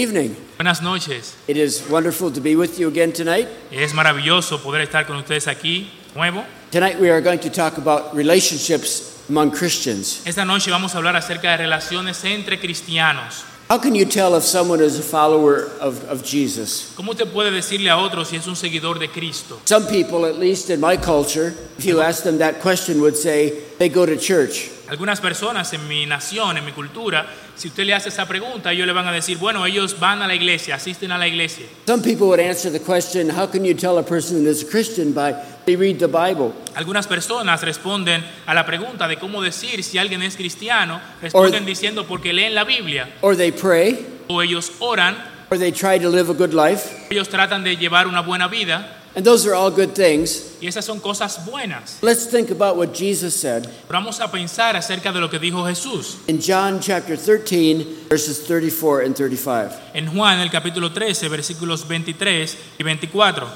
Evening. Buenas noches. It is wonderful to be with you again tonight. Es maravilloso poder estar con ustedes aquí nuevo. Tonight we are going to talk about relationships among Christians. Esta noche vamos a hablar acerca de relaciones entre cristianos. How can you tell if someone is a follower of, of Jesus? ¿Cómo usted puede decirle a otro si es un seguidor de Cristo? Some people, at least in my culture, if you ask them that question, would say they go to church. Algunas personas en mi nación, en mi cultura, si usted le hace esa pregunta, ellos le van a decir, bueno, ellos van a la iglesia, asisten a la iglesia. Some people would answer the question, how can you tell a person is a Christian by they read the Bible? Algunas personas responden a la pregunta de cómo decir si alguien es cristiano, responden diciendo porque leen la Biblia, Or they pray, o ellos oran, or they try to live a good life. ellos tratan de llevar una buena vida, And those are all good things. y esas son cosas buenas. Let's think about what Jesus said Pero vamos a pensar acerca de lo que dijo Jesús. in John chapter 13, verses 34 and 35. En Juan, el capítulo 13, versículos 23 y 24.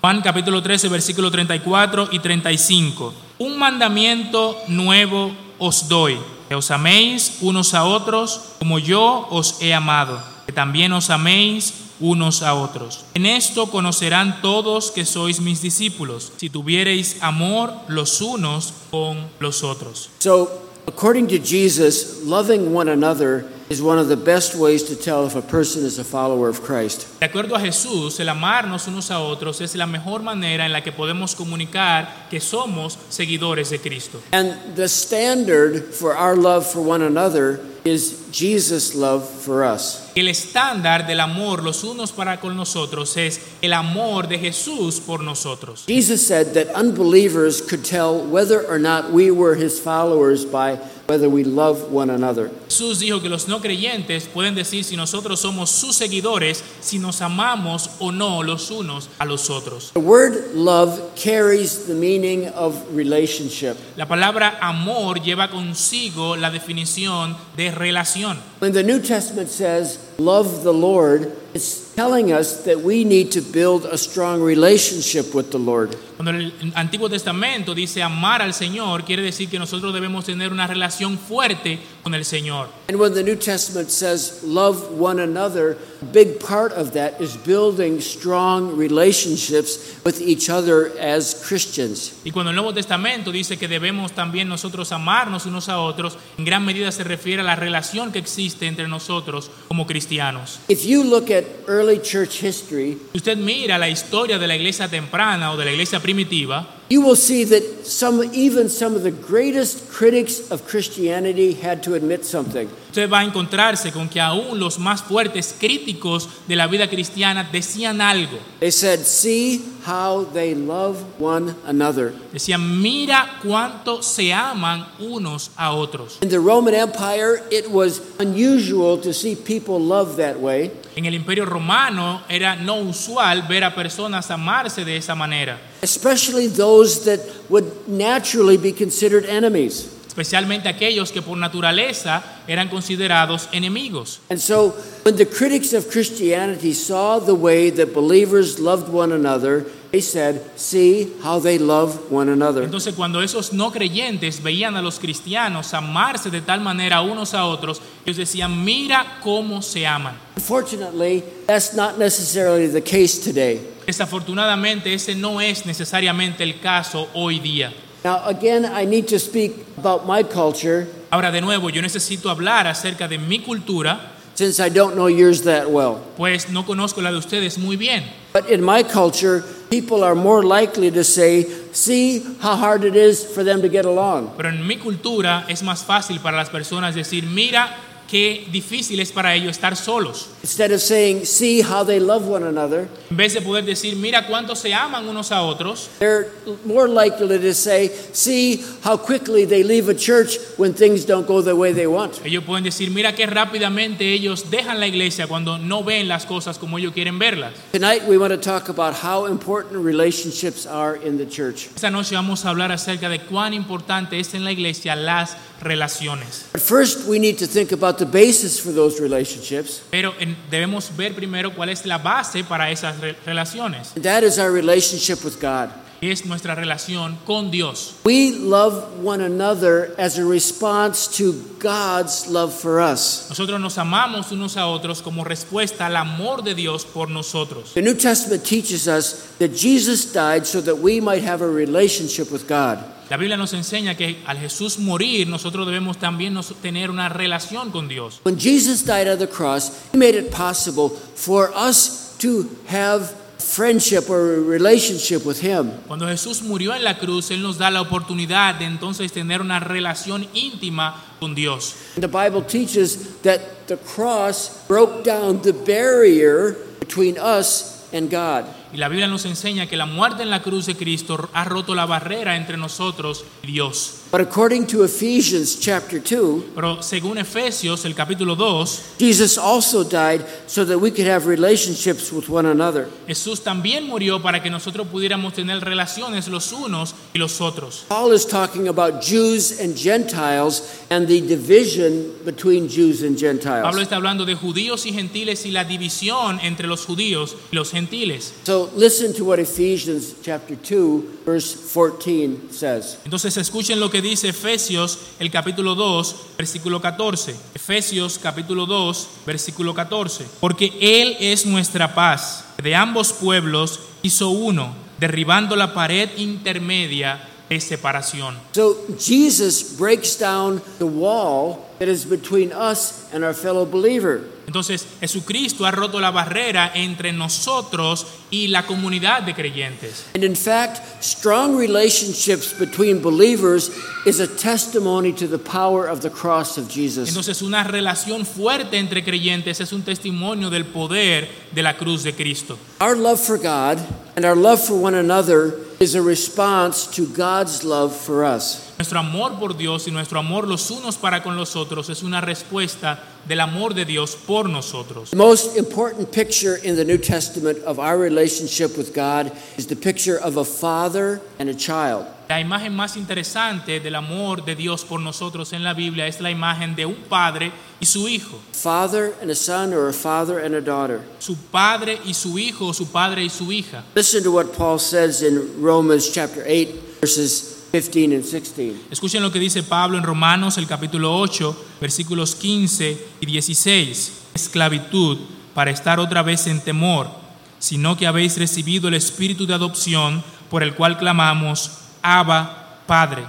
Juan, capítulo 13, versículo 34 y 35. Un mandamiento nuevo os doy, que os améis unos a otros como yo os he amado, que también os améis unos a otros. En esto conocerán todos que sois mis discípulos, si tuviereis amor los unos con los otros. So, according to Jesus, loving one another is one of the best ways to tell if a person is a follower of Christ. De acuerdo a Jesús, el amarnos unos a otros es la mejor manera en la que podemos comunicar que somos seguidores de Cristo. And the standard for our love for one another is Jesus' love for us. El estándar del amor los unos para con nosotros es el amor de Jesús por nosotros. Jesus said that unbelievers could tell whether or not we were his followers by whether we love one another. Jesús dijo que los no creyentes pueden decir si nosotros somos sus seguidores, si nos amamos o no los unos a los otros. The word love carries the meaning of relationship. La palabra amor lleva consigo la definición de relación. When the New Testament says, love the Lord, it's telling us that we need to build a strong relationship with the Lord. Cuando el Antiguo Testamento dice amar al Señor, quiere decir que nosotros debemos tener una relación fuerte con el Señor. And when the New Testament says, love one another, a big part of that is building strong relationships with each other as Christians. Y cuando el Nuevo Testamento dice que debemos también nosotros amarnos unos a otros, en gran medida se refiere a la relación que existe entre nosotros como cristianos. If you look at early church history, Si usted mira la historia de la iglesia temprana o de la iglesia primitiva, you will see that some, even some of the greatest critics of Christianity had to admit something. usted va a encontrarse con que aún los más fuertes críticos de la vida cristiana decían algo. They said, See how they love one another. Decían, mira cuánto se aman unos a otros. In the Roman Empire, it was unusual to see people love that way. En el imperio romano era no usual ver a personas amarse de esa manera, especially those that would naturally be considered enemies. especialmente aquellos que por naturaleza eran considerados enemigos. And so, when the critics of Christianity saw the way that believers loved one another, they said, See how they love one another. Entonces cuando esos no creyentes veían a los cristianos amarse de tal manera unos a otros, ellos decían, mira cómo se aman. Unfortunately, that's not necessarily the case today. Desafortunadamente ese no es necesariamente el caso hoy día. Now, again, I need to speak about my culture Ahora de nuevo, yo necesito hablar acerca de mi cultura, since I don't know yours that well. pues no conozco la de ustedes muy bien. But in my culture, people are more likely to say, See how hard it is for them to get along. Pero en mi cultura es más fácil para las personas decir, mira qué difícil es para ellos estar solos. Instead of saying, See how they love one another, En vez de poder decir, mira cuánto se aman unos a otros, they're more likely to say, See how quickly they leave a church when things don't go the way they want. ellos pueden decir, mira qué rápidamente ellos dejan la iglesia cuando no ven las cosas como ellos quieren verlas. Tonight, we want to talk about how important relationships are in the church. Esta noche vamos a hablar acerca de cuán importante es en la iglesia las relaciones. But first, we need to think about the basis for those relationships, Pero en- debemos ver primero cuál es la base para esas re- relaciones. and that is our relationship with God. es nuestra relación con Dios. We love one another as a response to God's love for us. Nosotros nos amamos unos a otros como respuesta al amor de Dios por nosotros. The New Testament teaches us that Jesus died so that we might have a relationship with God. La Biblia nos enseña que al Jesús morir nosotros debemos también nos- tener una relación con Dios. When Jesus died on the cross, He made it possible for us to have friendship or a relationship with Him. Cuando Jesús murió en la cruz, Él nos da la oportunidad de entonces tener una relación íntima con Dios. The Bible teaches that the cross broke down the barrier between us and God. Y la Biblia nos enseña que la muerte en la cruz de Cristo ha roto la barrera entre nosotros y Dios. But according to Ephesians chapter 2, Pero según Efesios, el capítulo 2, Jesus also died so that we could have relationships with one another. Jesús también murió para que nosotros pudiéramos tener relaciones los unos y los otros. Paul is talking about Jews and Gentiles and the division between Jews and Pablo Gentiles. está hablando de judíos y gentiles y la división entre los judíos y los gentiles. So listen to what Ephesians chapter 2 verse 14 says. Entonces escuchen lo que dice Efesios el capítulo 2, versículo 14. Efesios capítulo 2, versículo 14. Porque Él es nuestra paz. De ambos pueblos hizo uno, derribando la pared intermedia de separación. So Jesus breaks down the wall that is between us and our fellow believer. Entonces Jesucristo ha roto la barrera entre nosotros y la comunidad de creyentes. And in fact, strong relationships between believers is a testimony to the power of the cross of Jesus. Entonces una relación fuerte entre creyentes es un testimonio del poder de la cruz de Cristo. Our love for God and our love for one another is a response to God's love for us. Nuestro amor por Dios y nuestro amor los unos para con los otros es una respuesta del amor de Dios por nosotros. The most important picture in the New Testament of our relationship with God is the picture of a father and a child. La imagen más interesante del amor de Dios por nosotros en la Biblia es la imagen de un padre y su hijo. Father and a son, or a father and a daughter. Su padre y su hijo, o su padre y su hija. Listen to what Paul says in Romans chapter 8, verses 15 and 16. Escuchen lo que dice Pablo en Romanos el capítulo 8, versículos 15 y 16. Esclavitud para estar otra vez en temor, sino que habéis recibido el espíritu de adopción por el cual clamamos, Abba, Padre.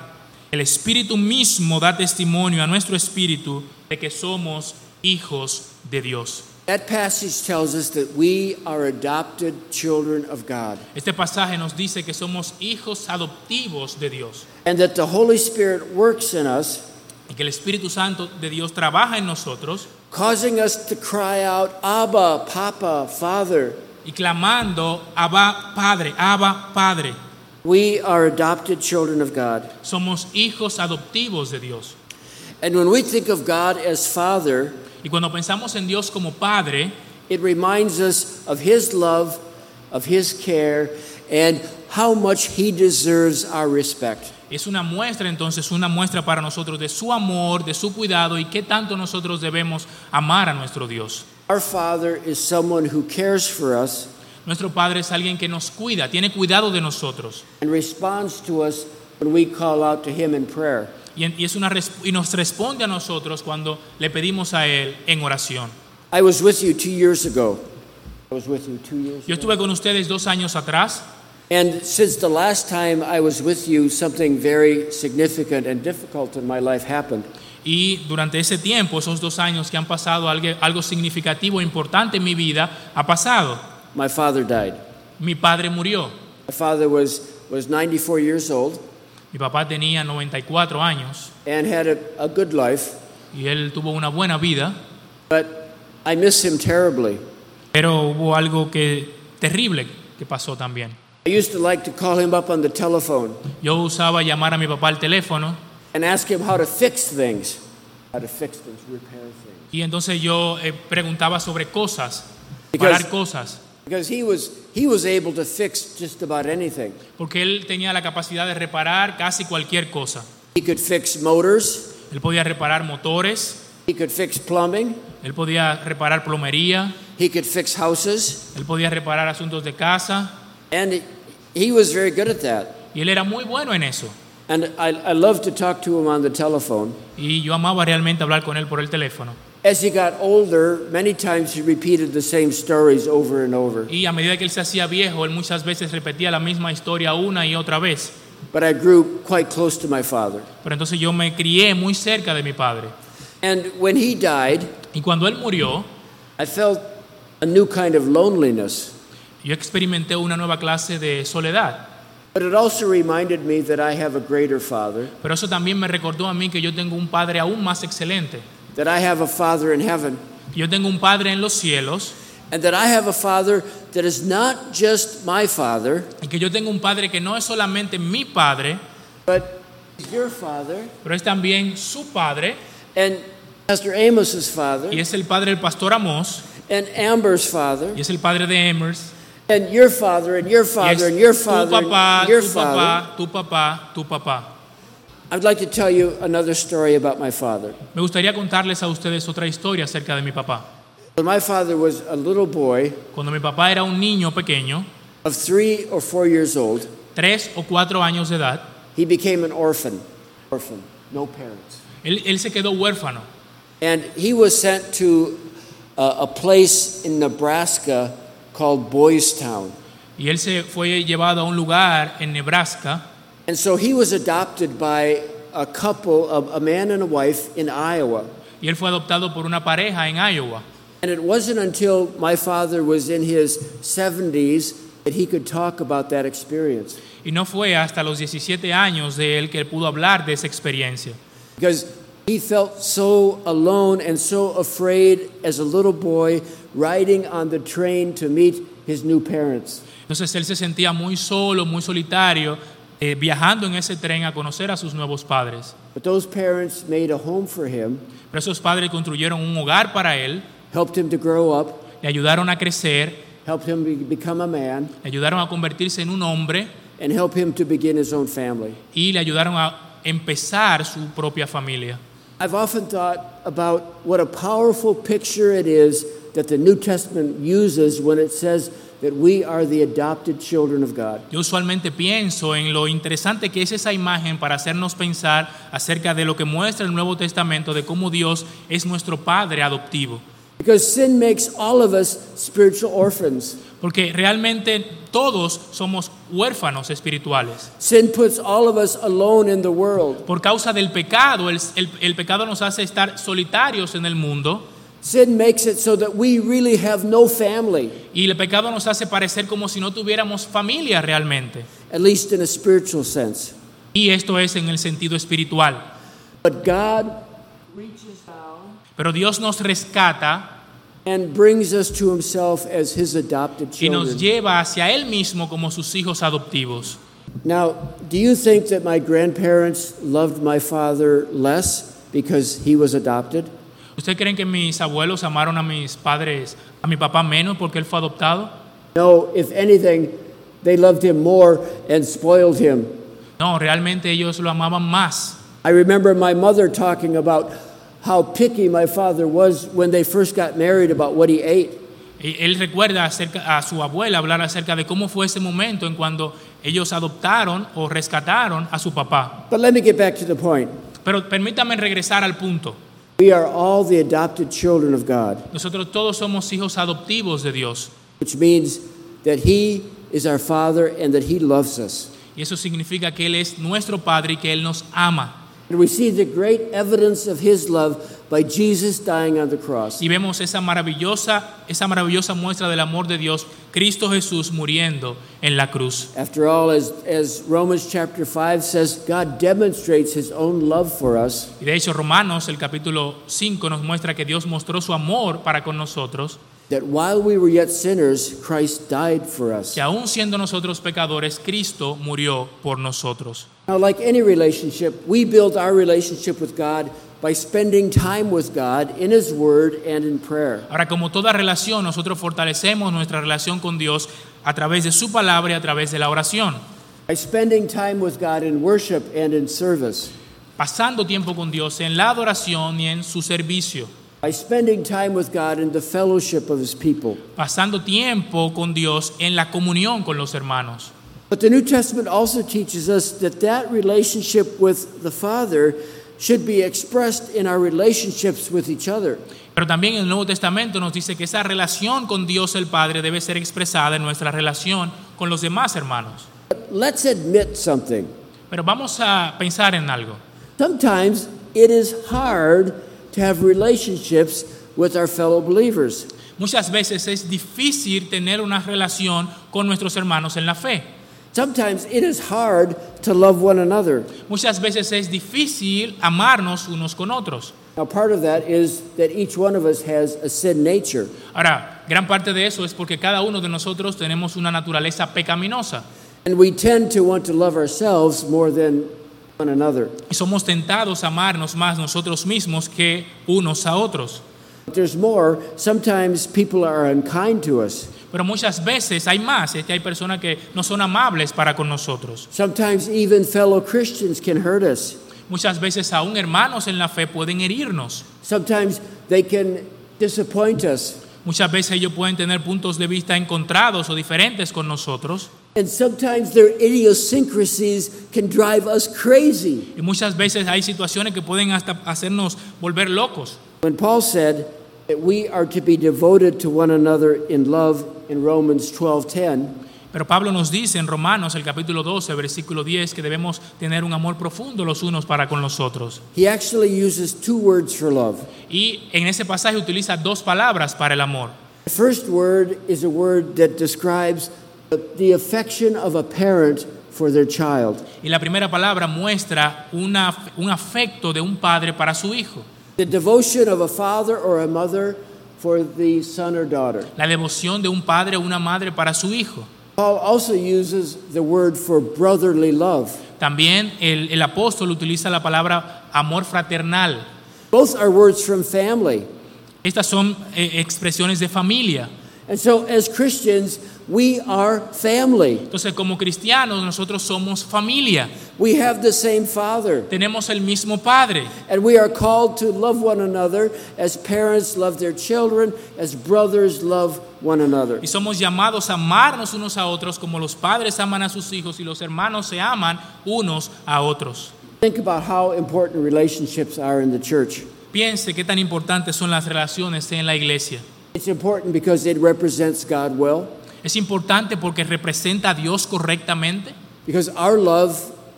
El espíritu mismo da testimonio a nuestro espíritu de que somos hijos de Dios. That passage tells us that we are adopted children of God Este pasaje nos dice que somos hijos adoptivos de Dios and that the Holy Spirit works in us, y que el Espíritu Santo de Dios trabaja en nosotros causing us to cry out, Abba, Papa, Father. y clamando, Abba Padre, Abba Padre. We are adopted children of God. Somos hijos adoptivos de Dios. And when we think of God as Father, Y cuando pensamos en Dios como Padre, it reminds us of His love, of His care, and how much He deserves our respect. es una muestra entonces, una muestra para nosotros de su amor, de su cuidado y qué tanto nosotros debemos amar a nuestro Dios. Our Father is someone who cares for us Nuestro Padre es alguien que nos cuida, tiene cuidado de nosotros and responds to us when we call out to Him in prayer. y, en- y es una, y nos responde a nosotros cuando le pedimos a Él en oración. I was with you two years ago. I was with you two years Yo ago. estuve con ustedes dos años atrás And since the last time I was with you, something very significant and difficult in my life happened. y durante ese tiempo, esos dos años que han pasado, algo, algo significativo, importante en mi vida ha pasado. My father died. Mi padre murió. My father was, was 94 years old Mi papá tenía 94 años and had a, a good life, y él tuvo una buena vida, but I miss him terribly. pero hubo algo que terrible que pasó también. I used to like to call him up on the telephone Yo usaba llamar a mi papá al teléfono and ask him how to fix things. How to fix things, repair things. y entonces yo eh, preguntaba sobre cosas, Because- parar cosas, Because he was, he was able to fix just about anything. porque él tenía la capacidad de reparar casi cualquier cosa. He could fix motors, Él podía reparar motores, he could fix plumbing, él podía reparar plomería, he could fix houses, él podía reparar asuntos de casa and he was very good at that. Y él era muy bueno en eso. And I, I love to talk to him on the telephone. Y yo amaba realmente hablar con él por el teléfono. As he got older, many times he repeated the same stories over and over. Y a medida que él se hacía viejo, él muchas veces repetía la misma historia una y otra vez. But I grew quite close to my father. Pero entonces yo me crié muy cerca de mi padre. And when he died, Y cuando él murió, I felt a new kind of loneliness. yo experimenté una nueva clase de soledad. But it also reminded me that I have a greater father, Pero eso también me recordó a mí que yo tengo un padre aún más excelente. That I have a father in heaven, Yo tengo un padre en los cielos. And that I have a father that is not just my father, y que yo tengo un padre que no es solamente mi padre, but your father. pero es también su padre. And Pastor Amos's father. Y es el padre del pastor Amos. And Amber's father. Y es el padre de Emers and your father and your father and your tu father papá, and your tu father. papá, tu papá, tu papá. I'd like to tell you another story about my father. Me gustaría contarles a ustedes otra historia acerca de mi papá. When my father was a little boy Cuando mi papá era un niño pequeño, of three or four years old, tres o cuatro años de edad, he became an orphan. Orphan, no parents. él, él se quedó huérfano And he was sent to a, a place in Nebraska called Boys Town. y él se fue llevado a un lugar en Nebraska And so he was adopted by a couple, of a man and a wife in Iowa. y él fue adoptado por una pareja en Iowa. And it wasn't until my father was in his 70s that he could talk about that experience. Y no fue hasta los 17 años de él que pudo hablar de esa experiencia. Because he felt so alone and so afraid as a little boy riding on the train to meet his new parents. Entonces él se sentía muy solo, muy solitario, eh, viajando en ese tren a conocer a sus nuevos padres. But those parents made a home for him, Pero esos padres construyeron un hogar para él, helped him to grow up, le ayudaron a crecer, helped him be- become a man, le ayudaron a convertirse en un hombre and helped him to begin his own family. y le ayudaron a empezar su propia familia. I've often thought about what a powerful picture it is that the New Testament uses when it says that we are the adopted children of God. Yo usualmente pienso en lo interesante que es esa imagen para hacernos pensar acerca de lo que muestra el Nuevo Testamento, de cómo Dios es nuestro Padre adoptivo. Because sin makes all of us spiritual orphans. Porque realmente todos somos huérfanos espirituales. Sin puts all of us alone in the world. Por causa del pecado, el, el- el pecado nos hace estar solitarios en el mundo Sin makes it so that we really have no family, y el pecado nos hace parecer como si no tuviéramos familia realmente. at least in a spiritual sense. Y esto es en el sentido espiritual. But God reaches down Pero Dios nos rescata and brings us to himself as his adopted y nos children. lleva hacia Él mismo como sus hijos adoptivos. Now, do you think that my grandparents loved my father less because he was adopted? ¿Ustedes creen que mis abuelos amaron a mis padres, a mi papá menos porque él fue adoptado? No, if anything, they loved him more and spoiled him. No, realmente ellos lo amaban más. I remember my mother talking about how picky my father was when they first got married about what he ate. Y Él recuerda acerca, a su abuela hablar acerca de cómo fue ese momento en cuando ellos adoptaron o rescataron a su papá. But let me get back to the point. Pero permítame regresar al punto. We are all the adopted children of God, Nosotros todos somos hijos adoptivos de Dios. which means that he is our father and that he loves us. Y eso significa que Él es nuestro Padre y que Él nos ama. And we see the great evidence of his love by Jesus dying on the cross. Y vemos esa maravillosa, esa maravillosa muestra del amor de Dios, Cristo Jesús muriendo en la cruz. After all, as, as Romans chapter 5 says, God demonstrates his own love for us Y de hecho Romanos, el capítulo 5, nos muestra que Dios mostró su amor para con nosotros, that while we were yet sinners, Christ died for us. que aún siendo nosotros pecadores, Cristo murió por nosotros. Now, like any relationship, we build our relationship with God by spending time with God in His Word and in prayer. Ahora, como toda relación, nosotros fortalecemos nuestra relación con Dios a través de su palabra y a través de la oración, By spending time with God in worship and in service. pasando tiempo con Dios en la adoración y en su servicio, By spending time with God in the fellowship of His people. pasando tiempo con Dios en la comunión con los hermanos. But the New Testament also teaches us that that relationship with the Father should be expressed in our relationships with each other. Pero también el Nuevo Testamento nos dice que esa relación con Dios el Padre debe ser expresada en nuestra relación con los demás hermanos. But let's admit something. Pero vamos a pensar en algo. Sometimes it is hard to have relationships with our fellow believers. Muchas veces es difícil tener una relación con nuestros hermanos en la fe. Sometimes it is hard to love one another. Muchas veces es difícil amarnos unos con otros. Now, part of that is that each one of us has a sin nature. Ahora, gran parte de eso es porque cada uno de nosotros tenemos una naturaleza pecaminosa And we tend to want to love ourselves more than one another. y somos tentados a amarnos más nosotros mismos que unos a otros. But there's more. Sometimes people are unkind to us. Pero muchas veces hay más, es que hay personas que no son amables para con nosotros. Sometimes even fellow Christians can hurt us. Muchas veces aún hermanos en la fe pueden herirnos. Sometimes they can disappoint us. Muchas veces ellos pueden tener puntos de vista encontrados o diferentes con nosotros. And sometimes their idiosyncrasies can drive us crazy. Y muchas veces hay situaciones que pueden hasta hacernos volver locos. When Paul said that we are to be devoted to one another in love in Romans 12:10, Pero Pablo nos dice en Romanos, el capítulo 12, versículo 10, que debemos tener un amor profundo los unos para con los otros. he actually uses two words for love. Y en ese pasaje utiliza dos palabras para el amor. The first word is a word that describes the- affection of a parent for their child. Y la primera palabra muestra una, un afecto de un padre para su hijo. The devotion of a father or a mother for the son or daughter. La devoción de un padre o una madre para su hijo. Paul also uses the word for brotherly love. También el, el apóstol utiliza la palabra amor fraternal. Both are words from family. Estas son eh, expresiones de familia. And so, as Christians, we are family. Entonces, como cristianos, nosotros somos familia. We have the same Father. Tenemos el mismo Padre. And we are called to love one another as parents love their children, as brothers love one another. Y somos llamados a amarnos unos a otros como los padres aman a sus hijos y los hermanos se aman unos a otros. Think about how important relationships are in the church. Piense qué tan importantes son las relaciones en la iglesia. It's important because it represents God well, Es importante porque representa a Dios correctamente, because our love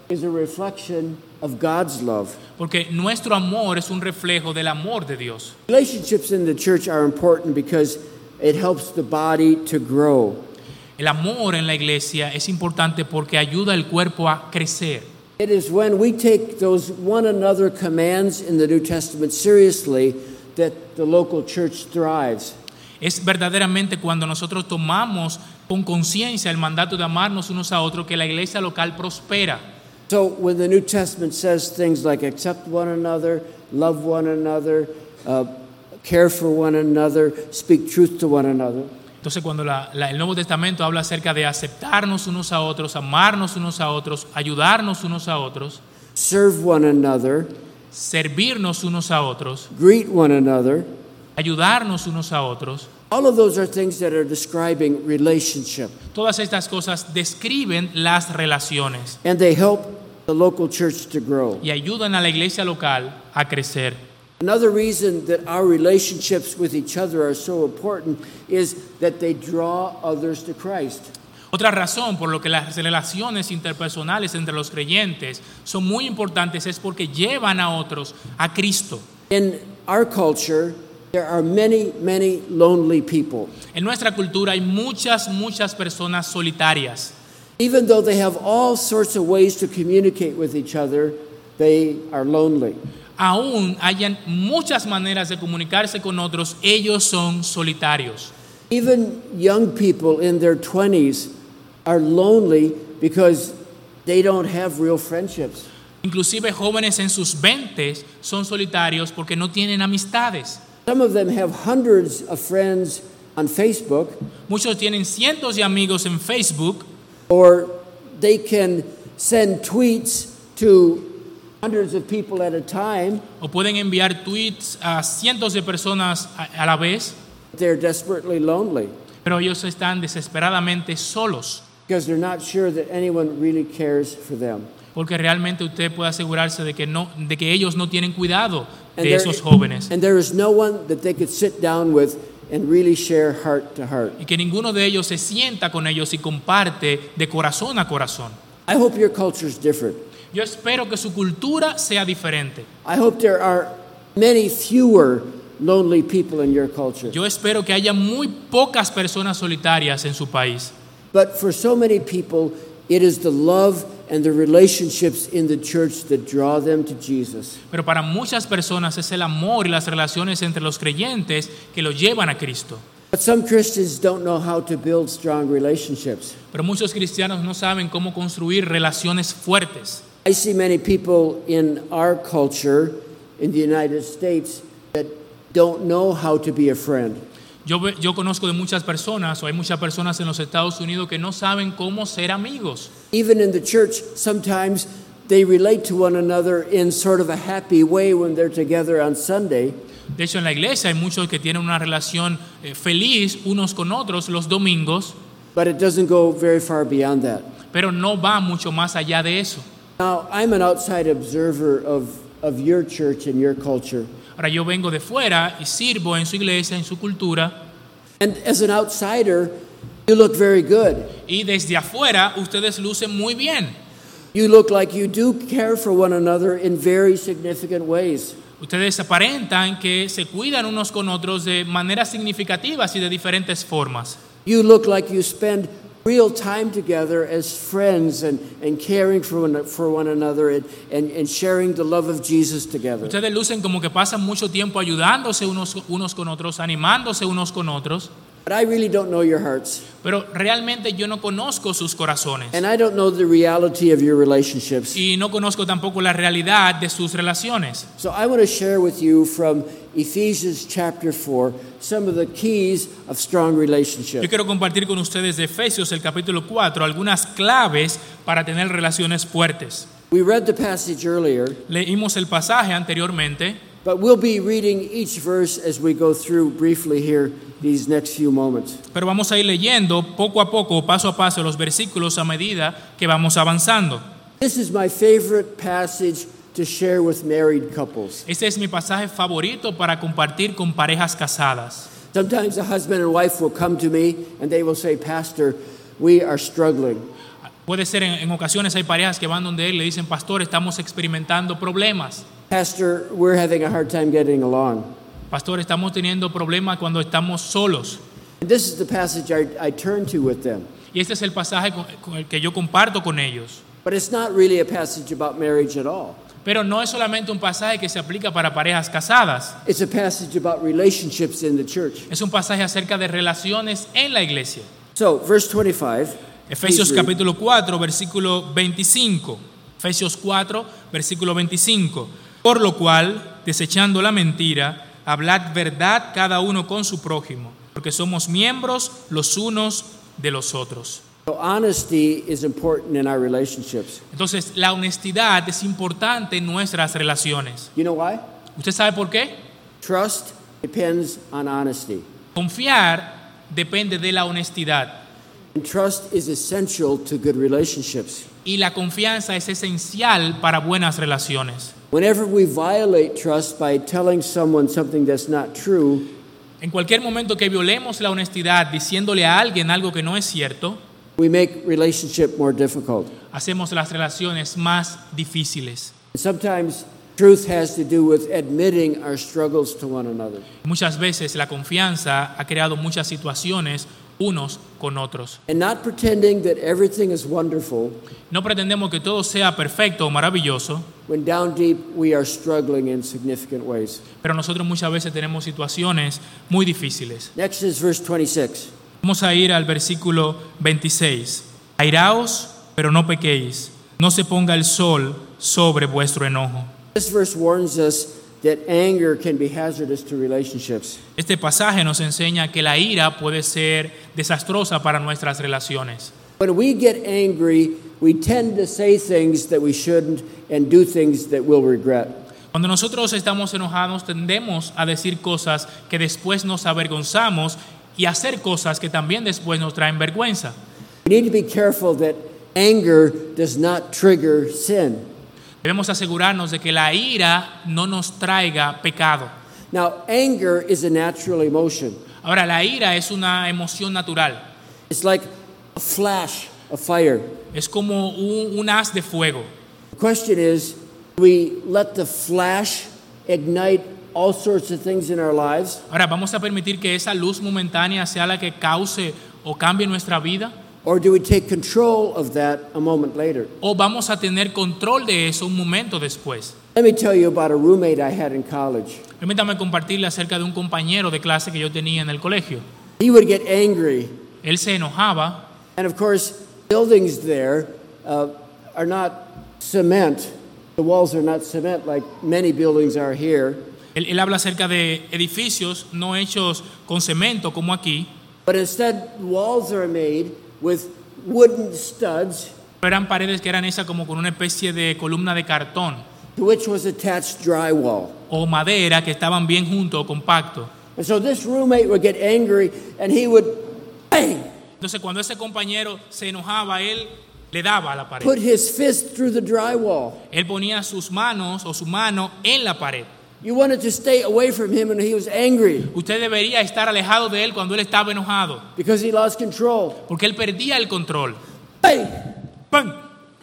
is a reflection of God's love. porque nuestro amor es un reflejo del amor de Dios. Relationships in the church are important because it helps the body to grow. El amor en la iglesia es importante porque ayuda al cuerpo a crecer. It is when we take those one another commands in the New Testament seriously that the local church thrives. Es verdaderamente cuando nosotros tomamos con conciencia el mandato de amarnos unos a otros que la iglesia local prospera. So when the New Testament says things like accept one another, love one another, uh, care for one another, speak truth to one another, Entonces cuando la- la- el Nuevo Testamento habla acerca de aceptarnos unos a otros, amarnos unos a otros, ayudarnos unos a otros, serve one another, servirnos unos a otros, greet one another, ayudarnos unos a otros, all of those are things that are describing relationship. todas estas cosas describen las relaciones And they help the local church to grow. y ayudan a la iglesia local a crecer. Another reason that our relationships with each other are so important is that they draw others to Christ. Otra razón por lo que las relaciones interpersonales entre los creyentes son muy importantes es porque llevan a otros a Cristo. In our culture, there are many, many lonely people. En nuestra cultura hay muchas, muchas personas solitarias. Even though they have all sorts of ways to communicate with each other, they are lonely. Aún hayan muchas maneras de comunicarse con otros, ellos son solitarios. Even young people in their 20s are lonely because they don't have real friendships. Inclusive jóvenes en sus 20 son solitarios porque no tienen amistades. Some of them have hundreds of friends on Facebook, Muchos tienen cientos de amigos en Facebook or they can send tweets to hundreds of people at a time. o pueden enviar tweets a cientos de personas a, a la vez, They're desperately lonely pero ellos están desesperadamente solos. because they're not sure that anyone really cares for them. porque realmente usted puede asegurarse de que, no, de que ellos no tienen cuidado And de there- esos jóvenes And there is no one that they could sit down with and really share heart to heart. y que ninguno de ellos se sienta con ellos y comparte de corazón a corazón. I hope your culture is different. Yo espero que su cultura sea diferente. I hope there are many fewer lonely people in your culture. Yo espero que haya muy pocas personas solitarias en su país. But for so many people, it is the love and the relationships in the church that draw them to Jesus. Pero para muchas personas es el amor y las relaciones entre los creyentes que los llevan a Cristo. But some Christians don't know how to build strong relationships. Pero muchos cristianos no saben cómo construir relaciones fuertes. I see many people in our culture in the United States that don't know how to be a friend. Yo, yo conozco de muchas personas, o hay muchas personas en los Estados Unidos que no saben cómo ser amigos. Even in the church, sometimes they relate to one another in sort of a happy way when they're together on Sunday. De hecho, en la iglesia hay muchos que tienen una relación eh, feliz unos con otros los domingos, But it doesn't go very far beyond that. pero no va mucho más allá de eso. Now, I'm an outside observer of, of your church and your culture. Ahora yo vengo de fuera y sirvo en su iglesia, en su cultura, And as an outsider, you look very good. y desde afuera ustedes lucen muy bien. You look like you do care for one another in very significant ways. Ustedes aparentan que se cuidan unos con otros de maneras significativas y de diferentes formas. You look like you spend real time together as friends and, and caring for one, for one another and, and, and sharing the love of Jesus together. Ustedes lucen como que pasan mucho tiempo ayudándose unos, unos con otros, animándose unos con otros, But I really don't know your hearts. pero realmente yo no conozco sus corazones And I don't know the reality of your relationships. y no conozco tampoco la realidad de sus relaciones. So I want to share with you from Ephesians chapter 4 some of the keys of strong relationships. Yo quiero compartir con ustedes de Efesios el capítulo 4 algunas claves para tener relaciones fuertes. We read the passage earlier, Leímos el pasaje anteriormente, but we'll be reading each verse as we go through briefly here these next few moments. pero vamos a ir leyendo poco a poco, paso a paso, los versículos a medida que vamos avanzando. This is my favorite passage to share with married couples. Este es mi pasaje favorito para compartir con parejas casadas. Sometimes a husband and wife will come to me and they will say, Pastor, we are struggling. Puede ser en, en ocasiones hay parejas que van donde él le dicen, pastor, estamos experimentando problemas. Pastor, we're having a hard time getting along. Pastor, estamos teniendo problemas cuando estamos solos. And this is the passage I, I turn to with them. Y este es el pasaje con- con el que yo comparto con ellos. But it's not really a passage about marriage at all. Pero no es solamente un pasaje que se aplica para parejas casadas, It's a passage about relationships in the church. es un pasaje acerca de relaciones en la iglesia. So, verse 25. Efesios capítulo 4, versículo 25. Efesios 4, versículo 25. Por lo cual, desechando la mentira, hablad verdad cada uno con su prójimo, porque somos miembros los unos de los otros. So, honesty is important in our relationships. Entonces, la honestidad es importante en nuestras relaciones. You know why? ¿Usted sabe por qué? Trust depends on honesty. Confiar depende de la honestidad. And trust is essential to good relationships. Y la confianza es esencial para buenas relaciones. Whenever we violate trust by telling someone something that's not true, En cualquier momento que violemos la honestidad diciéndole a alguien algo que no es cierto, we make relationship more difficult. hacemos las relaciones más difíciles. Sometimes truth has to do with admitting our struggles to one another. Muchas veces la confianza ha creado muchas situaciones unos con otros. And not pretending that everything is wonderful No pretendemos que todo sea perfecto o maravilloso, when down deep we are struggling in significant ways. pero nosotros muchas veces tenemos situaciones muy difíciles. Next is verse 26. Vamos a ir al versículo 26. Airaos, pero no pequéis. No se ponga el sol sobre vuestro enojo. This verse warns us that anger can be hazardous to relationships. Este pasaje nos enseña que la ira puede ser desastrosa para nuestras relaciones. When we get angry, we tend to say things that we shouldn't and do things that we'll regret. Cuando nosotros estamos enojados tendemos a decir cosas que después nos avergonzamos y hacer cosas que también después nos traen vergüenza. We need to be careful that anger does not trigger sin. Debemos asegurarnos de que la ira no nos traiga pecado. Now, anger is a natural emotion. Ahora, la ira es una emoción natural. It's like a flash of fire. Es como un, un haz de fuego. The question is, do we let the flash ignite all sorts of things in our lives? Ahora, ¿vamos a permitir que esa luz momentánea sea la que cause o cambie nuestra vida? Or do we take control of that a moment later? ¿O vamos a tener control de eso un momento después? Let me tell you about a roommate I had in college. Permítame compartirle acerca de un compañero de clase que yo tenía en el colegio. He would get angry, Él se enojaba and of course, buildings there uh, are not cement. The walls are not cement like many buildings are here, Él, él habla acerca de edificios no hechos con cemento como aquí, but instead, walls are made with wooden studs eran paredes que eran hechas como con una especie de columna de cartón to which was attached drywall. o madera que estaban bien juntos o compactos. And so this roommate would get angry and he would bang, Entonces cuando ese compañero se enojaba, él le daba a la pared. put his fist through the drywall. Él ponía sus manos o su mano en la pared. You wanted to stay away from him when he was angry Usted debería estar alejado de él cuando él estaba enojado, because he lost control. porque él perdía el control. Bang! ¡Pam!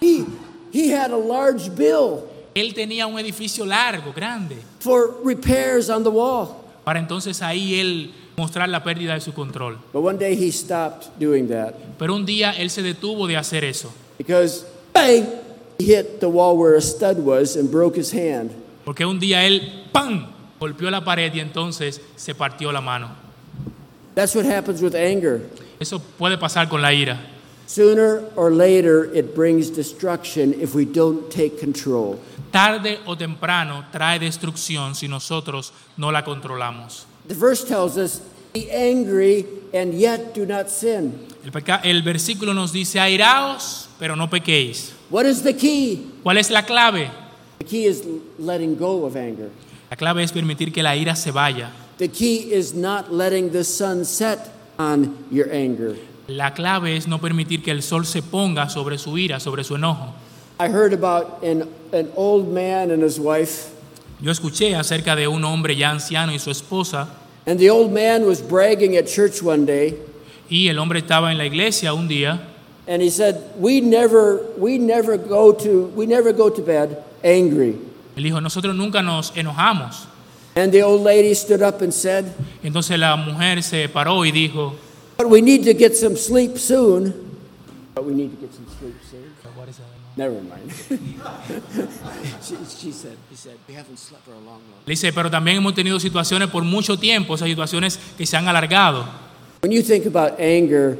He, he had a large bill Él tenía un edificio largo, grande, for repairs on the wall. para entonces ahí él mostrar la pérdida de su control. But one day he stopped doing that Pero un día él se detuvo de hacer eso, because, bang, he hit the wall where a stud was and broke his hand. Porque un día él ¡pam! golpeó la pared y entonces se partió la mano. That's what happens with anger. Eso puede pasar con la ira. Sooner or later, it brings destruction if we don't take control. Tarde o temprano trae destrucción si nosotros no la controlamos. The verse tells us, Be angry and yet do not sin. El, el versículo nos dice, airaos, pero no pequéis. What is the key? ¿Cuál es la clave? The key is letting go of anger. La clave es permitir que la ira se vaya. The key is not letting the sun set on your anger. La clave es no permitir que el sol se ponga sobre su ira, sobre su enojo. I heard about an, an old man and his wife, Yo escuché acerca de un hombre ya anciano y su esposa, and the old man was bragging at church one day, y el hombre estaba en la iglesia un día and he said, "We never, we never go to, we never go to bed angry." Él dijo, nosotros nunca nos enojamos. And the old lady stood up and said, Entonces la mujer se paró y dijo, "But we need to get some sleep soon." But we need to get some sleep soon. What is that? Never mind. she, she said, "He said we haven't slept for a long, long." le dice, pero también hemos tenido situaciones por mucho tiempo, esas situaciones que se han alargado. When you think about anger,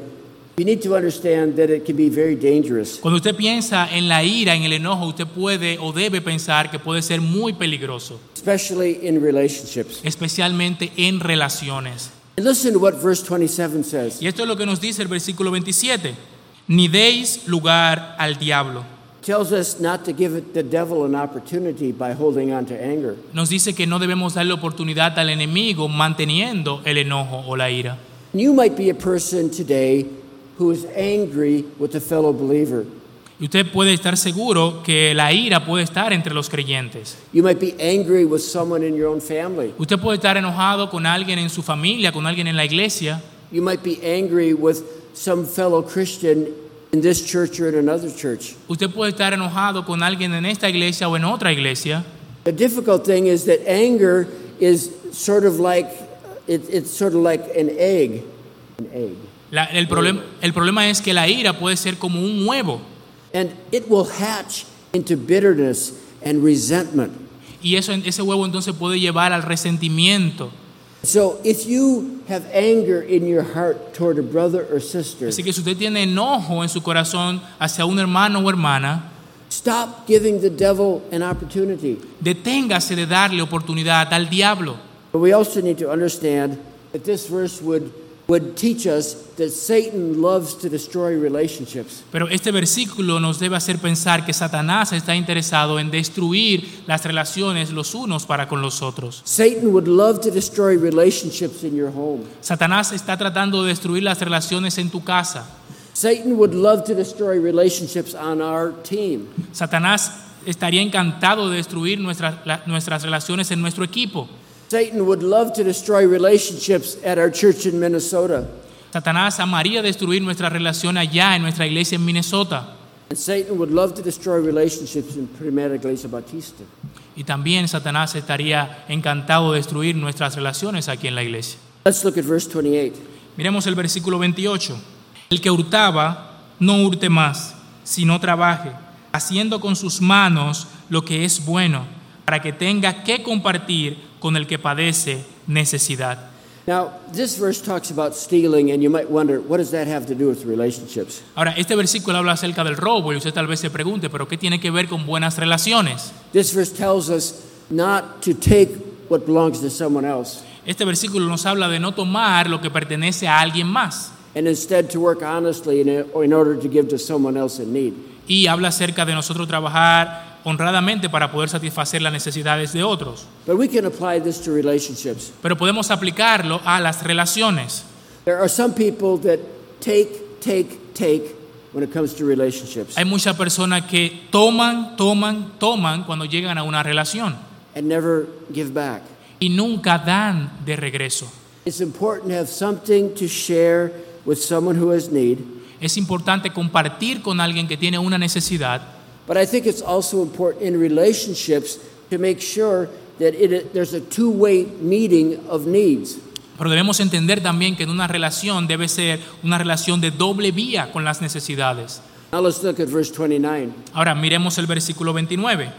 you need to understand that it can be very dangerous. Cuando usted piensa en la ira, en el enojo, usted puede o debe pensar que puede ser muy peligroso, especially in relationships. especialmente en relaciones. And listen to what verse 27 says. Y esto es lo que nos dice el versículo 27. Ni deis lugar al diablo. Tells us not to give it the devil an opportunity by holding on to anger. Nos dice que no debemos darle oportunidad al enemigo manteniendo el enojo o la ira. You might be a person today who is angry with a fellow believer. Y usted puede estar seguro que la ira puede estar entre los creyentes. You might be angry with someone in your own family. Usted puede estar enojado con alguien en su familia, con alguien en la iglesia. You might be angry with some fellow Christian in this church or in another church. Usted puede estar enojado con alguien en esta iglesia o en otra iglesia. The difficult thing is that anger is sort of like it, it's sort of like an egg. An egg. La- el, problem- el problema es que la ira puede ser como un huevo And it will hatch into bitterness and resentment. y eso, ese huevo entonces puede llevar al resentimiento. So if you have anger in your heart toward a brother or sister, Así que si usted tiene enojo en su corazón hacia un hermano o hermana, stop giving the devil an opportunity. deténgase de darle oportunidad al diablo. But we also need to understand that this verse would, would teach us that Satan loves to destroy relationships. Pero este versículo nos debe hacer pensar que Satanás está interesado en destruir las relaciones los unos para con los otros. Satan would love to destroy relationships in your home. Satanás está tratando de destruir las relaciones en tu casa. Satan would love to destroy relationships on our team. Satanás estaría encantado de destruir nuestras, la- nuestras relaciones en nuestro equipo. Satan would love to destroy relationships at our church in Minnesota. Satanás amaría destruir nuestra relación allá en nuestra iglesia en Minnesota. And Satan would love to destroy relationships in Primera Iglesia Bautista. Y también Satanás estaría encantado de destruir nuestras relaciones aquí en la iglesia. Let's look at verse 28. Miremos el versículo 28. El que hurtaba, no hurte más, sino trabaje, haciendo con sus manos lo que es bueno, para que tenga que compartir con el que padece necesidad. Now, this verse talks about stealing, and you might wonder, what does that have to do with relationships? Ahora, este versículo habla acerca del robo y usted tal vez se pregunte, pero ¿qué tiene que ver con buenas relaciones? This verse tells us not to take what belongs to someone else, Este versículo nos habla de no tomar lo que pertenece a alguien más and instead to work honestly in, in order to give to someone else in need. y habla acerca de nosotros trabajar honradamente para poder satisfacer las necesidades de otros. But we can apply this to relationships. Pero podemos aplicarlo a las relaciones. There are some people that take, take, take when it comes to relationships Hay muchas personas que toman, toman, toman cuando llegan a una relación and never give back. y nunca dan de regreso. It's important to have something to share with someone who has need, Es importante compartir con alguien que tiene una necesidad, but I think it's also important in relationships to make sure that it, there's a two-way meeting of needs. pero debemos entender también que en una relación debe ser una relación de doble vía con las necesidades. Now let's look at verse 29. Ahora miremos el versículo 29.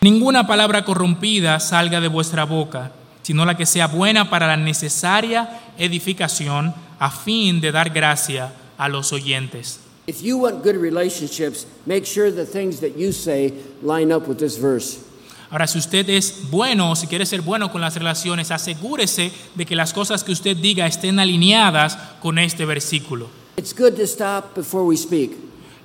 Ninguna palabra corrompida salga de vuestra boca, sino la que sea buena para la necesaria edificación a fin de dar gracia a los oyentes. If you want good relationships, make sure the things that you say line up with this verse. Ahora, si usted es bueno o si quiere ser bueno con las relaciones, asegúrese de que las cosas que usted diga estén alineadas con este versículo. It's good to stop before we speak.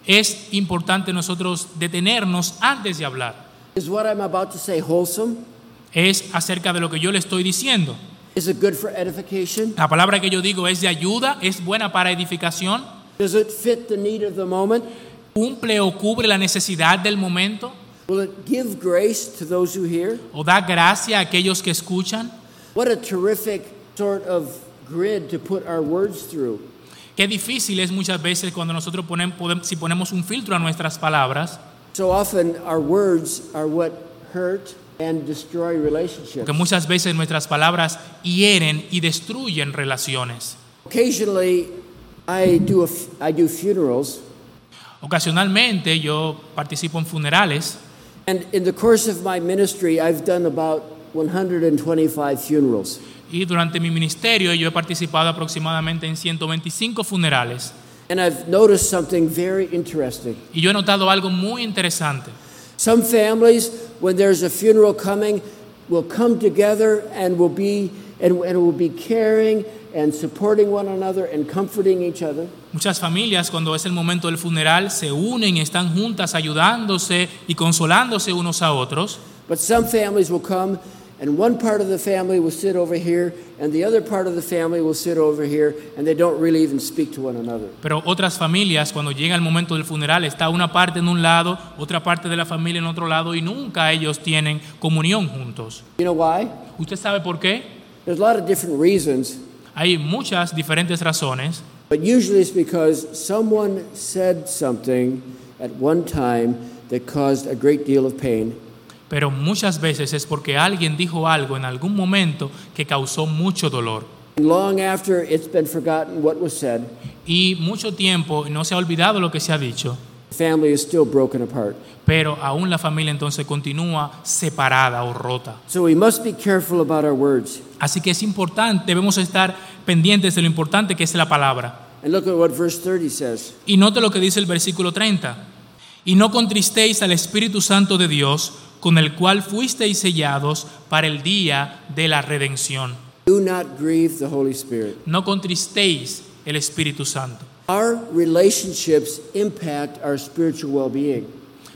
Es importante nosotros detenernos antes de hablar. Is what I'm about to say wholesome? Es acerca de lo que yo le estoy diciendo. Is it good for edification? La palabra que yo digo es de ayuda, es buena para edificación, Does it fit the need of the moment? cumple o cubre la necesidad del momento, Will it give grace to those who hear? o da gracia a aquellos que escuchan. What a terrific sort of grid to put our words through. Qué difícil es muchas veces cuando nosotros ponem- podem- si ponemos un filtro a nuestras palabras, So often our words are what hurt and destroy relationships. porque muchas veces nuestras palabras hieren y destruyen relaciones. Occasionally, I do, a I do funerals, Ocasionalmente yo participo en funerales and in the course of my ministry, I've done about 125 funerals. y durante mi ministerio yo he participado aproximadamente en 125 funerales And I've noticed something very interesting. y yo he notado algo muy interesante. Some families, when there's a funeral coming, will come together and will be and, and will be caring and supporting one another and comforting each other. Muchas familias cuando es el momento del funeral se unen están juntas ayudándose y consolándose unos a otros. But some families will come and one part of the family will sit over here and the other part of the family will sit over here and they don't really even speak to one another. Pero otras familias cuando llega el momento del funeral está una parte en un lado, otra parte de la familia en otro lado y nunca ellos tienen comunión juntos. You know why? ¿Usted sabe por qué? There's a lot of different reasons, Hay muchas diferentes razones, but usually it's because someone said something at one time that caused a great deal of pain. Pero muchas veces es porque alguien dijo algo en algún momento que causó mucho dolor. Long after it's been forgotten what was said, Y mucho tiempo no se ha olvidado lo que se ha dicho, family is still broken apart. pero aún la familia entonces continúa separada o rota. So we must be careful about our words. Así que es importante, debemos estar pendientes de lo importante que es la palabra. And look at what verse 30 says. Y note lo que dice el versículo 30. Y no contristéis al Espíritu Santo de Dios, con el cual fuisteis sellados para el día de la redención. Do not grieve the Holy Spirit. No contristéis el Espíritu Santo. Our relationships impact our spiritual well being.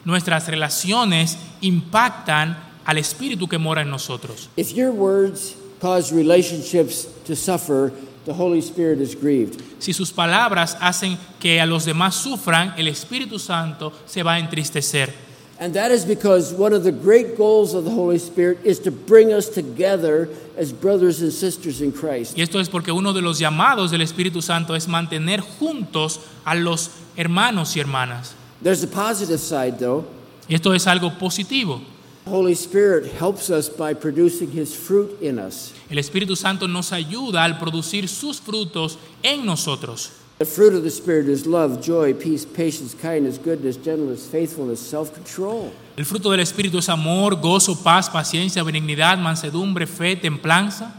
Nuestras relaciones impactan al Espíritu que mora en nosotros. If your words cause relationships to suffer, the Holy Spirit is grieved. Si sus palabras hacen que a los demás sufran, el Espíritu Santo se va a entristecer. And that is because one of the great goals of the Holy Spirit is to bring us together as brothers and sisters in Christ. Y esto es porque uno de los llamados del Espíritu Santo es mantener juntos a los hermanos y hermanas. There's a positive side, though. Y esto es algo positivo. The Holy Spirit helps us by producing His fruit in us. El Espíritu Santo nos ayuda al producir sus frutos en nosotros. The fruit of the Spirit is love, joy, peace, patience, kindness, goodness, gentleness, faithfulness, self control. El fruto del Espíritu es amor, gozo, paz, paciencia, benignidad, mansedumbre, fe, templanza.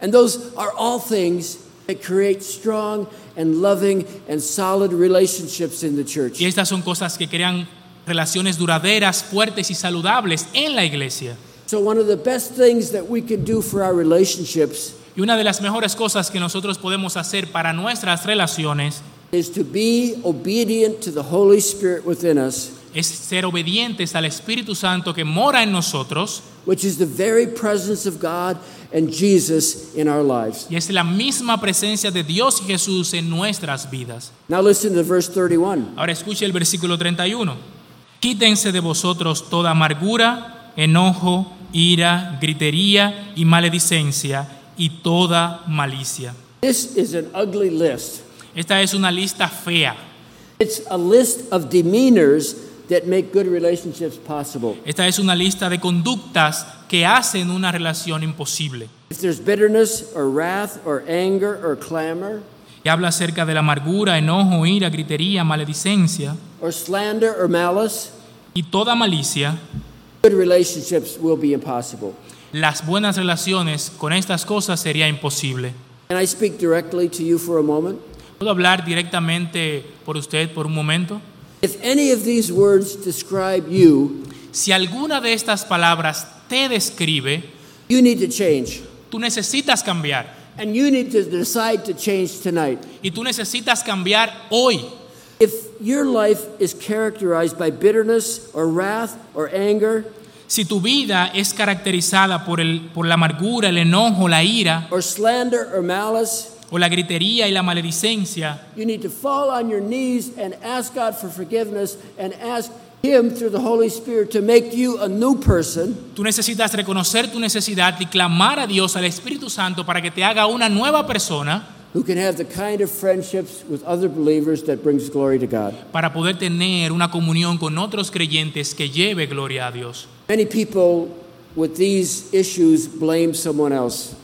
And those are all things that create strong and loving and solid relationships in the church. Y estas son cosas que crean relaciones duraderas, fuertes y saludables en la iglesia. So, one of the best things that we can do for our relationships Y una de las mejores cosas que nosotros podemos hacer para nuestras relaciones is to be obedient to the Holy Spirit within us, es ser obedientes al Espíritu Santo que mora en nosotros which is the very presence of God and Jesus in our lives. y es la misma presencia de Dios y Jesús en nuestras vidas. Now, listen to verse 31. Ahora escuche el versículo 31. Quítense de vosotros toda amargura, enojo, ira, gritería y maledicencia y toda malicia. This is an ugly list. Esta es una lista fea. It's a list of demeanors that make good relationships possible. Esta es una lista de conductas que hacen una relación imposible. If there's bitterness or wrath or anger or clamor Y habla acerca de la amargura, enojo, ira, gritería, maledicencia or slander or malice, y toda malicia. good relationships will be impossible. Las buenas relaciones con estas cosas sería imposible. Can I speak directly to you for a moment? ¿Puedo hablar directamente por usted por un momento? If any of these words describe you, Si alguna de estas palabras te describe, you need to change. tú necesitas cambiar. And you need to decide to change tonight. Y tú necesitas cambiar hoy. If your life is characterized by bitterness or wrath or anger Si tu vida es caracterizada por, el, por la amargura, el enojo, la ira or slander or malice, o la gritería y la maledicencia, you need to fall on your knees and ask God for forgiveness and ask Him through the Holy Spirit to make you a new person tú necesitas reconocer tu necesidad y clamar a Dios, al Espíritu Santo, para que te haga una nueva persona, who can have the kind of friendships with other believers that brings glory to God. para poder tener una comunión con otros creyentes que lleve gloria a Dios. Many people with these issues blame someone else.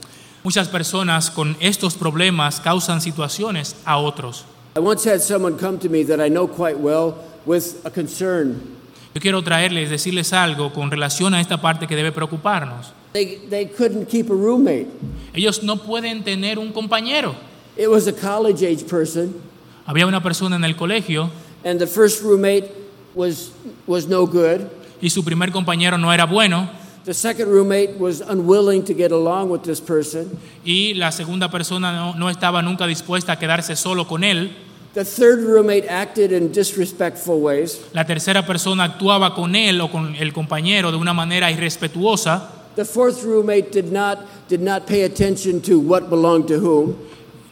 Muchas personas con estos problemas causan situaciones a otros. I once had someone come to me that I know quite well with a concern. Yo quiero traerles, decirles algo con relación a esta parte que debe preocuparnos. They, they couldn't keep a roommate. Ellos no pueden tener un compañero. It was a college age person, Había una persona en el colegio and the first roommate was, was no good. Y su primer compañero no era bueno The second roommate was unwilling to get along with this person. y la segunda persona no, no estaba nunca dispuesta a quedarse solo con él. The third roommate acted in disrespectful ways. La tercera persona actuaba con él o con el compañero de una manera irrespetuosa. The fourth roommate did not, did not pay attention to what belonged to whom.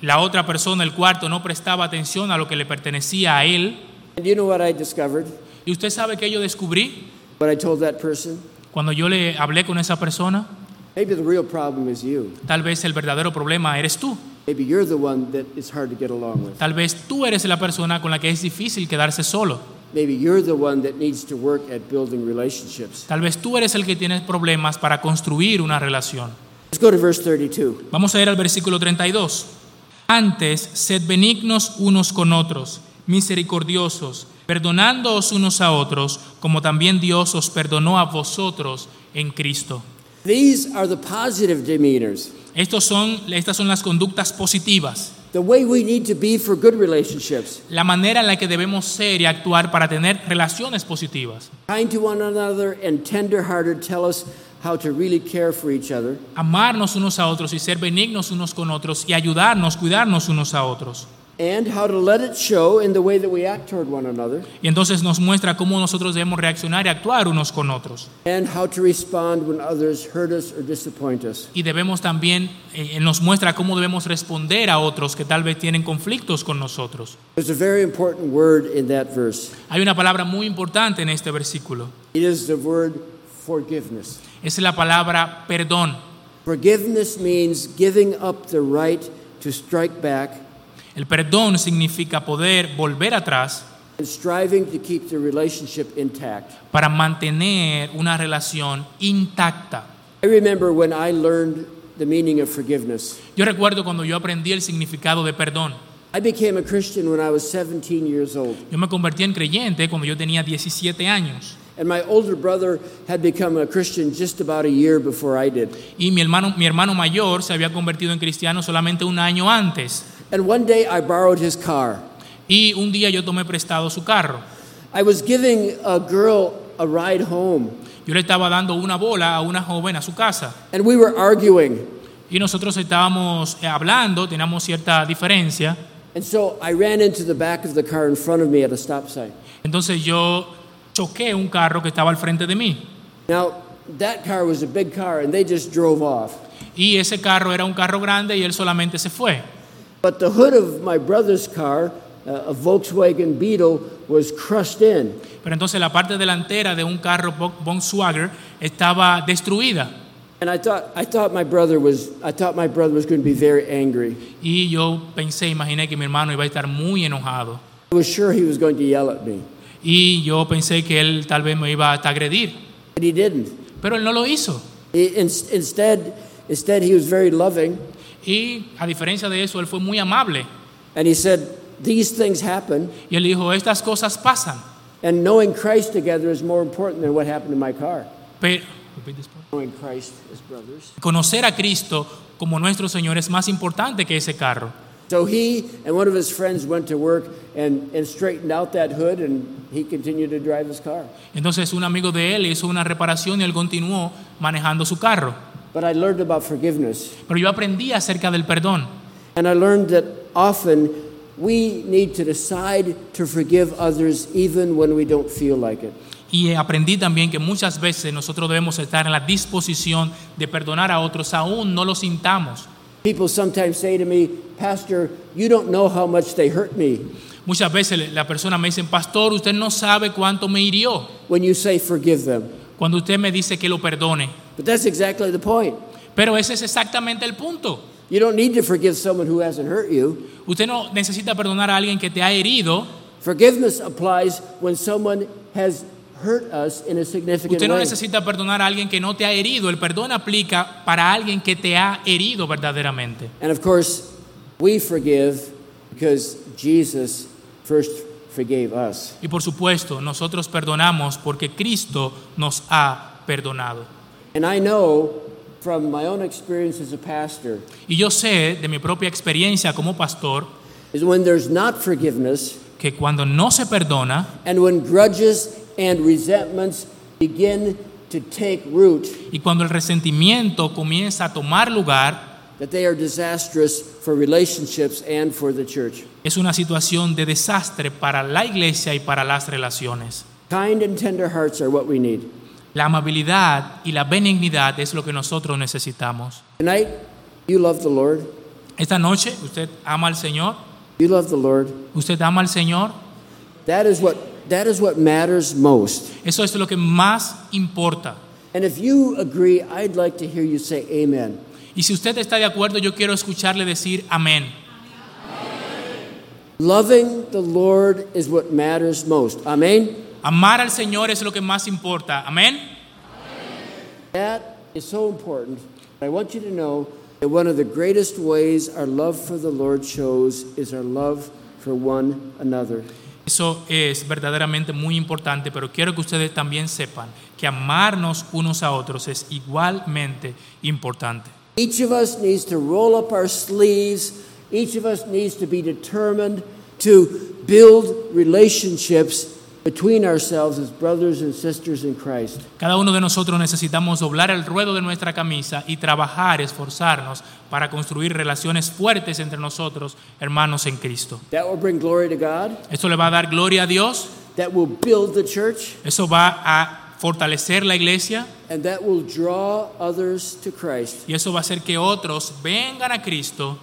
La otra persona, el cuarto, no prestaba atención a lo que le pertenecía a él. And you know what I discovered? ¿Y usted sabe que yo descubrí What I told that person? cuando yo le hablé con esa persona? Maybe the real problem is you. Tal vez el verdadero problema eres tú. Maybe you're the one that it's hard to get along with. Tal vez tú eres la persona con la que es difícil quedarse solo. Maybe you're the one that needs to work at building relationships. Tal vez tú eres el que tienes problemas para construir una relación. Let's go to verse 32. Vamos a ir al versículo 32. Antes, sed benignos unos con otros, misericordiosos, perdonándoos unos a otros, como también Dios os perdonó a vosotros en Cristo. These are the positive demeanors, Estos son, estas son las conductas positivas, the way we need to be for good relationships. la manera en la que debemos ser y actuar para tener relaciones positivas. Kind to one another and tender-hearted tell us how to really care for each other. Amarnos unos a otros y ser benignos unos con otros y ayudarnos, cuidarnos unos a otros. And how to let it show in the way that we act toward one another, Y entonces nos muestra cómo nosotros debemos reaccionar y actuar unos con otros. and how to respond when others hurt us or disappoint us. Y debemos también, eh, nos muestra cómo debemos responder a otros que tal vez tienen conflictos con nosotros. There's a very important word in that verse. Hay una palabra muy importante en este versículo. It is the word forgiveness. Es la palabra perdón. Forgiveness means giving up the right to strike back El perdón significa poder volver atrás para mantener una relación intacta. I remember when I learned the meaning of forgiveness. Yo recuerdo cuando yo aprendí el significado de perdón. I became a Christian when I was 17 years old, Yo me convertí en creyente cuando yo tenía 17 años. and my older brother had become a Christian just about a year before I did. Y mi hermano, mi hermano mayor se había convertido en cristiano solamente un año antes. And one day I borrowed his car. Y un día yo tomé prestado su carro. I was giving a girl a ride home, Yo le estaba dando una bola a una joven a su casa. and we were arguing. Y nosotros estábamos eh, hablando, teníamos cierta diferencia. And so I ran into the back of the car in front of me at a stop sign. Entonces yo choqué un carro que estaba al frente de mí. Now, that car was a big car, and they just drove off. Y ese carro era un carro grande y él solamente se fue. But the hood of my brother's car, uh, a Volkswagen Beetle, was crushed in. Pero entonces la parte delantera de un carro Volkswagen estaba destruida. And I thought, I thought my brother was, I thought my brother was going to be very angry. Y yo pensé, imaginé que mi hermano iba a estar muy enojado. I was sure he was going to yell at me, Y yo pensé que él tal vez me iba hasta agredir. but he didn't. Pero él no lo hizo. He, in, instead, instead, he was very loving, Y a diferencia de eso, él fue muy amable. and he said, "These things happen, Y él dijo, estas cosas pasan. and knowing Christ together is more important than what happened in my car." Pero Knowing Christ as brothers. conocer a Cristo como nuestro Señor es más importante que ese carro. So he and one of his friends went to work and, and straightened out that hood, and he continued to drive his car. Entonces un amigo de él hizo una reparación y él continuó manejando su carro. But I learned about forgiveness, Pero yo aprendí acerca del perdón. and I learned that often we need to decide to forgive others even when we don't feel like it. Y aprendí también que muchas veces nosotros debemos estar en la disposición de perdonar a otros, aún no lo sintamos. People sometimes say to me, Pastor, you don't know how much they hurt me. Muchas veces la persona me dice, pastor, usted no sabe cuánto me hirió when you say forgive them. cuando usted me dice que lo perdone. But that's exactly the point. Pero ese es exactamente el punto. You don't need to forgive someone who hasn't hurt you. Usted no necesita perdonar a alguien que te ha herido. Forgiveness applies when someone has hurt us in a significant Usted no way. necesita perdonar a alguien que no te ha herido. El perdón aplica para alguien que te ha herido verdaderamente. And of course, we forgive because Jesus first forgave us. Y por supuesto, nosotros perdonamos porque Cristo nos ha perdonado. And I know from my own experience as a pastor Y yo sé de mi propia experiencia como pastor is when there's not forgiveness que cuando no se perdona and when grudges and resentments begin to take root, y cuando el resentimiento comienza a tomar lugar, that they are disastrous for relationships and for the church. es una situación de desastre para la iglesia y para las relaciones. Kind and tender hearts are what we need. La amabilidad y la benignidad es lo que nosotros necesitamos. Tonight, you love the Lord. Esta noche, ¿usted ama al Señor? You love the Lord. ¿Usted ama al Señor? That is what that is what matters most. Eso es lo que más importa. And if you agree, I'd like to hear you say amen. Y si usted está de acuerdo, yo quiero escucharle decir amén. Loving the Lord is what matters most. Amen. Amar al Señor es lo que más importa. Amén. That is so important. I want you to know that one of the greatest ways our love for the Lord shows is our love for one another. Eso es verdaderamente muy importante, pero quiero que ustedes también sepan que amarnos unos a otros es igualmente importante. Each of us needs to roll up our sleeves. Each of us needs to be determined to build relationships between ourselves as brothers and sisters in Christ. Cada uno de nosotros necesitamos doblar el ruedo de nuestra camisa y trabajar, esforzarnos para construir relaciones fuertes entre nosotros, hermanos en Cristo. That will bring glory to God. Esto le va a dar gloria a Dios, That will build the church. eso va a fortalecer la iglesia And that will draw others to Christ. y eso va a hacer que otros vengan a Cristo.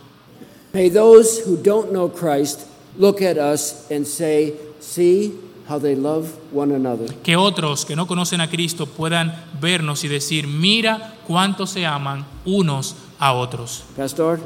May those who don't know Christ look at us and say, See how they love one another. Que otros que no conocen a Cristo puedan vernos y decir, mira cuánto se aman unos a otros. Pastor?